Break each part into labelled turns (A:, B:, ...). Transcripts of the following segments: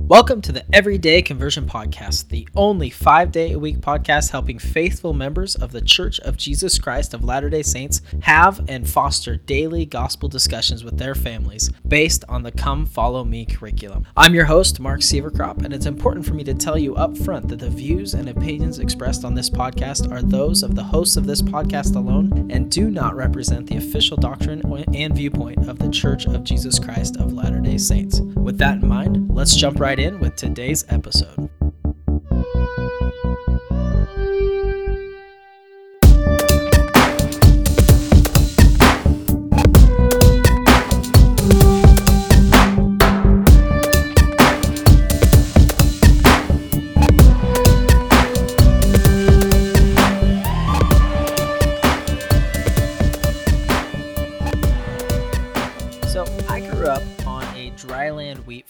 A: Welcome to the Everyday Conversion Podcast, the only five day a week podcast helping faithful members of the Church of Jesus Christ of Latter day Saints have and foster daily gospel discussions with their families based on the Come Follow Me curriculum. I'm your host, Mark Sieverkrop, and it's important for me to tell you up front that the views and opinions expressed on this podcast are those of the hosts of this podcast alone and do not represent the official doctrine and viewpoint of the Church of Jesus Christ of Latter day Saints. With that in mind, let's jump right in with today's episode.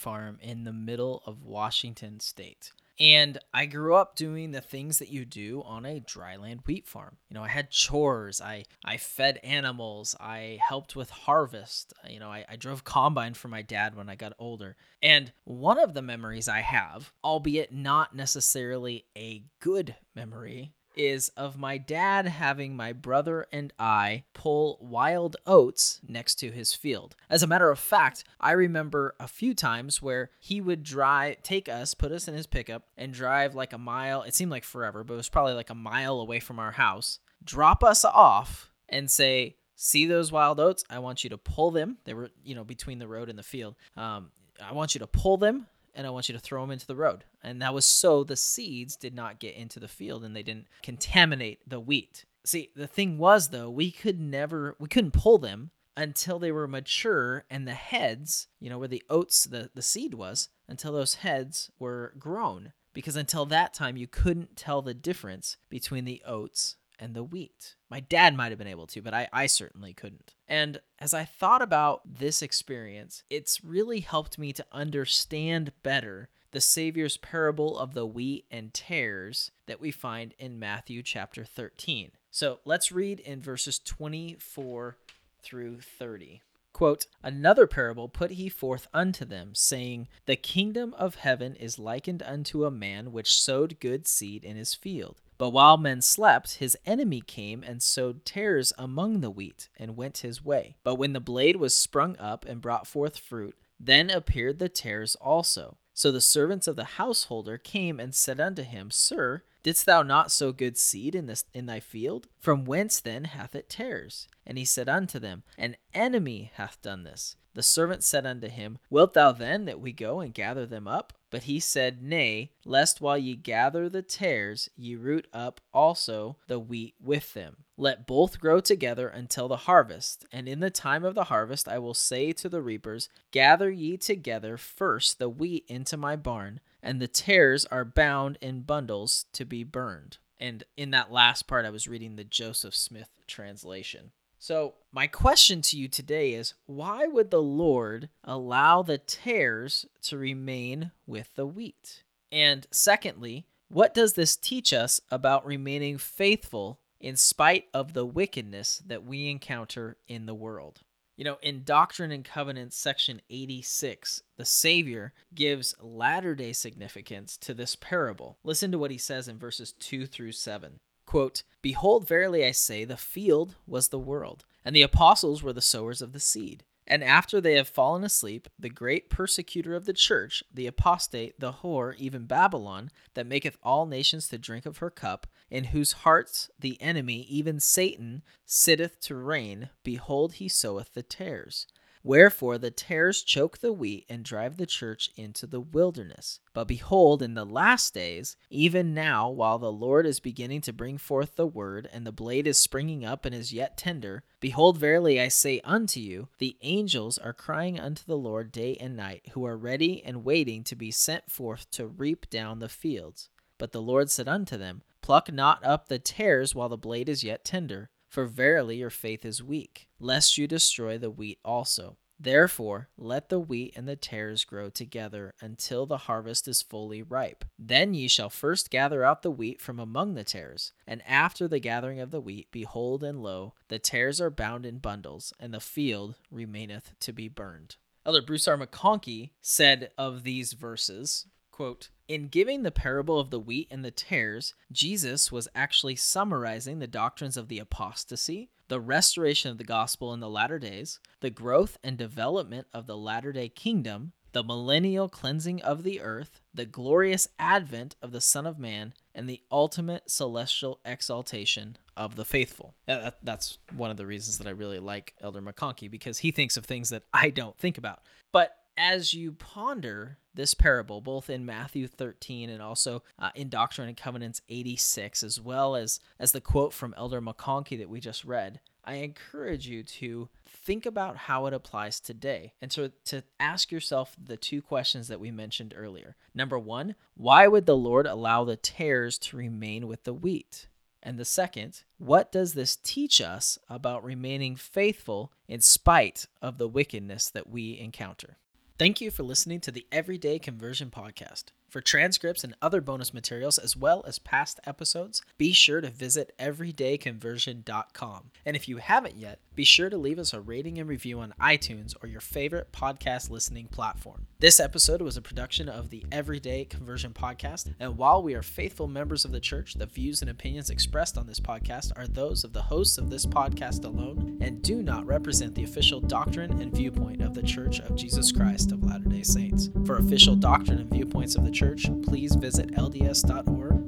A: Farm in the middle of Washington state. And I grew up doing the things that you do on a dryland wheat farm. You know, I had chores, I, I fed animals, I helped with harvest. You know, I, I drove combine for my dad when I got older. And one of the memories I have, albeit not necessarily a good memory, is of my dad having my brother and I pull wild oats next to his field. As a matter of fact, I remember a few times where he would drive, take us, put us in his pickup, and drive like a mile. It seemed like forever, but it was probably like a mile away from our house, drop us off, and say, See those wild oats? I want you to pull them. They were, you know, between the road and the field. Um, I want you to pull them and I want you to throw them into the road. And that was so the seeds did not get into the field and they didn't contaminate the wheat. See, the thing was though, we could never we couldn't pull them until they were mature and the heads, you know, where the oats the, the seed was, until those heads were grown. Because until that time you couldn't tell the difference between the oats and the wheat. My dad might have been able to, but I, I certainly couldn't. And as I thought about this experience, it's really helped me to understand better the Savior's parable of the wheat and tares that we find in Matthew chapter 13. So let's read in verses 24 through 30. Quote, Another parable put he forth unto them, saying, The kingdom of heaven is likened unto a man which sowed good seed in his field. But while men slept, his enemy came and sowed tares among the wheat, and went his way. But when the blade was sprung up and brought forth fruit, then appeared the tares also. So the servants of the householder came and said unto him, Sir, didst thou not sow good seed in this in thy field? From whence then hath it tares? And he said unto them, An enemy hath done this. The servant said unto him, Wilt thou then that we go and gather them up? But he said, Nay, lest while ye gather the tares, ye root up also the wheat with them. Let both grow together until the harvest. And in the time of the harvest I will say to the reapers, Gather ye together first the wheat into my barn, and the tares are bound in bundles to be burned. And in that last part, I was reading the Joseph Smith translation. So, my question to you today is why would the Lord allow the tares to remain with the wheat? And secondly, what does this teach us about remaining faithful in spite of the wickedness that we encounter in the world? You know, in Doctrine and Covenants, section 86, the Savior gives latter day significance to this parable. Listen to what he says in verses 2 through 7. Quote, Behold, verily I say, the field was the world, and the apostles were the sowers of the seed. And after they have fallen asleep, the great persecutor of the church, the apostate, the whore, even Babylon, that maketh all nations to drink of her cup, in whose hearts the enemy, even Satan, sitteth to reign, behold, he soweth the tares. Wherefore the tares choke the wheat and drive the church into the wilderness. But behold, in the last days, even now, while the Lord is beginning to bring forth the word, and the blade is springing up and is yet tender, behold, verily I say unto you, the angels are crying unto the Lord day and night, who are ready and waiting to be sent forth to reap down the fields. But the Lord said unto them, Pluck not up the tares while the blade is yet tender for verily your faith is weak, lest you destroy the wheat also. Therefore, let the wheat and the tares grow together until the harvest is fully ripe. Then ye shall first gather out the wheat from among the tares. And after the gathering of the wheat, behold, and lo, the tares are bound in bundles, and the field remaineth to be burned. Elder Bruce R. McConkie said of these verses, quote, in giving the parable of the wheat and the tares, Jesus was actually summarizing the doctrines of the apostasy, the restoration of the gospel in the latter days, the growth and development of the latter day kingdom, the millennial cleansing of the earth, the glorious advent of the Son of Man, and the ultimate celestial exaltation of the faithful. That's one of the reasons that I really like Elder McConkie because he thinks of things that I don't think about. But as you ponder this parable, both in Matthew 13 and also uh, in Doctrine and Covenants 86, as well as, as the quote from Elder McConkie that we just read, I encourage you to think about how it applies today and to, to ask yourself the two questions that we mentioned earlier. Number one, why would the Lord allow the tares to remain with the wheat? And the second, what does this teach us about remaining faithful in spite of the wickedness that we encounter? Thank you for listening to the Everyday Conversion Podcast. For transcripts and other bonus materials, as well as past episodes, be sure to visit everydayconversion.com. And if you haven't yet, be sure to leave us a rating and review on iTunes or your favorite podcast listening platform. This episode was a production of the Everyday Conversion Podcast, and while we are faithful members of the church, the views and opinions expressed on this podcast are those of the hosts of this podcast alone and do not represent the official doctrine and viewpoint of the Church of Jesus Christ of Latter day Saints. For official doctrine and viewpoints of the church, please visit lds.org